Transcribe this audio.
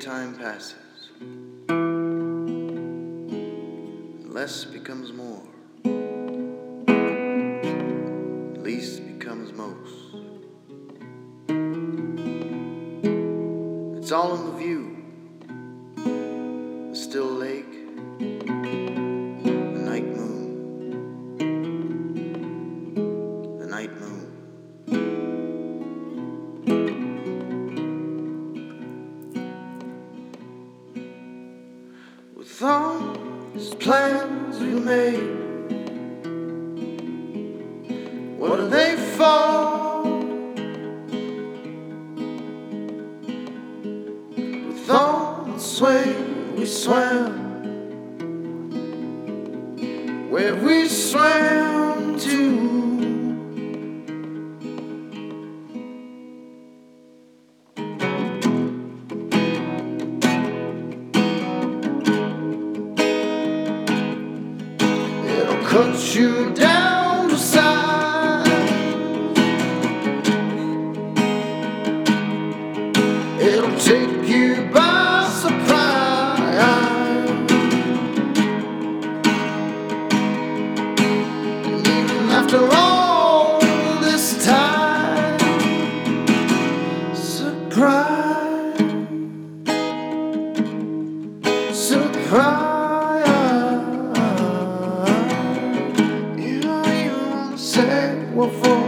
time passes, less becomes more, least becomes most. It's all in the view. The still lake, These plans we made, what are they for? With all the sway we swam, where we swam to. It'll cut you down to size. It'll take you by surprise. And even after all this time, surprise, surprise. 随我风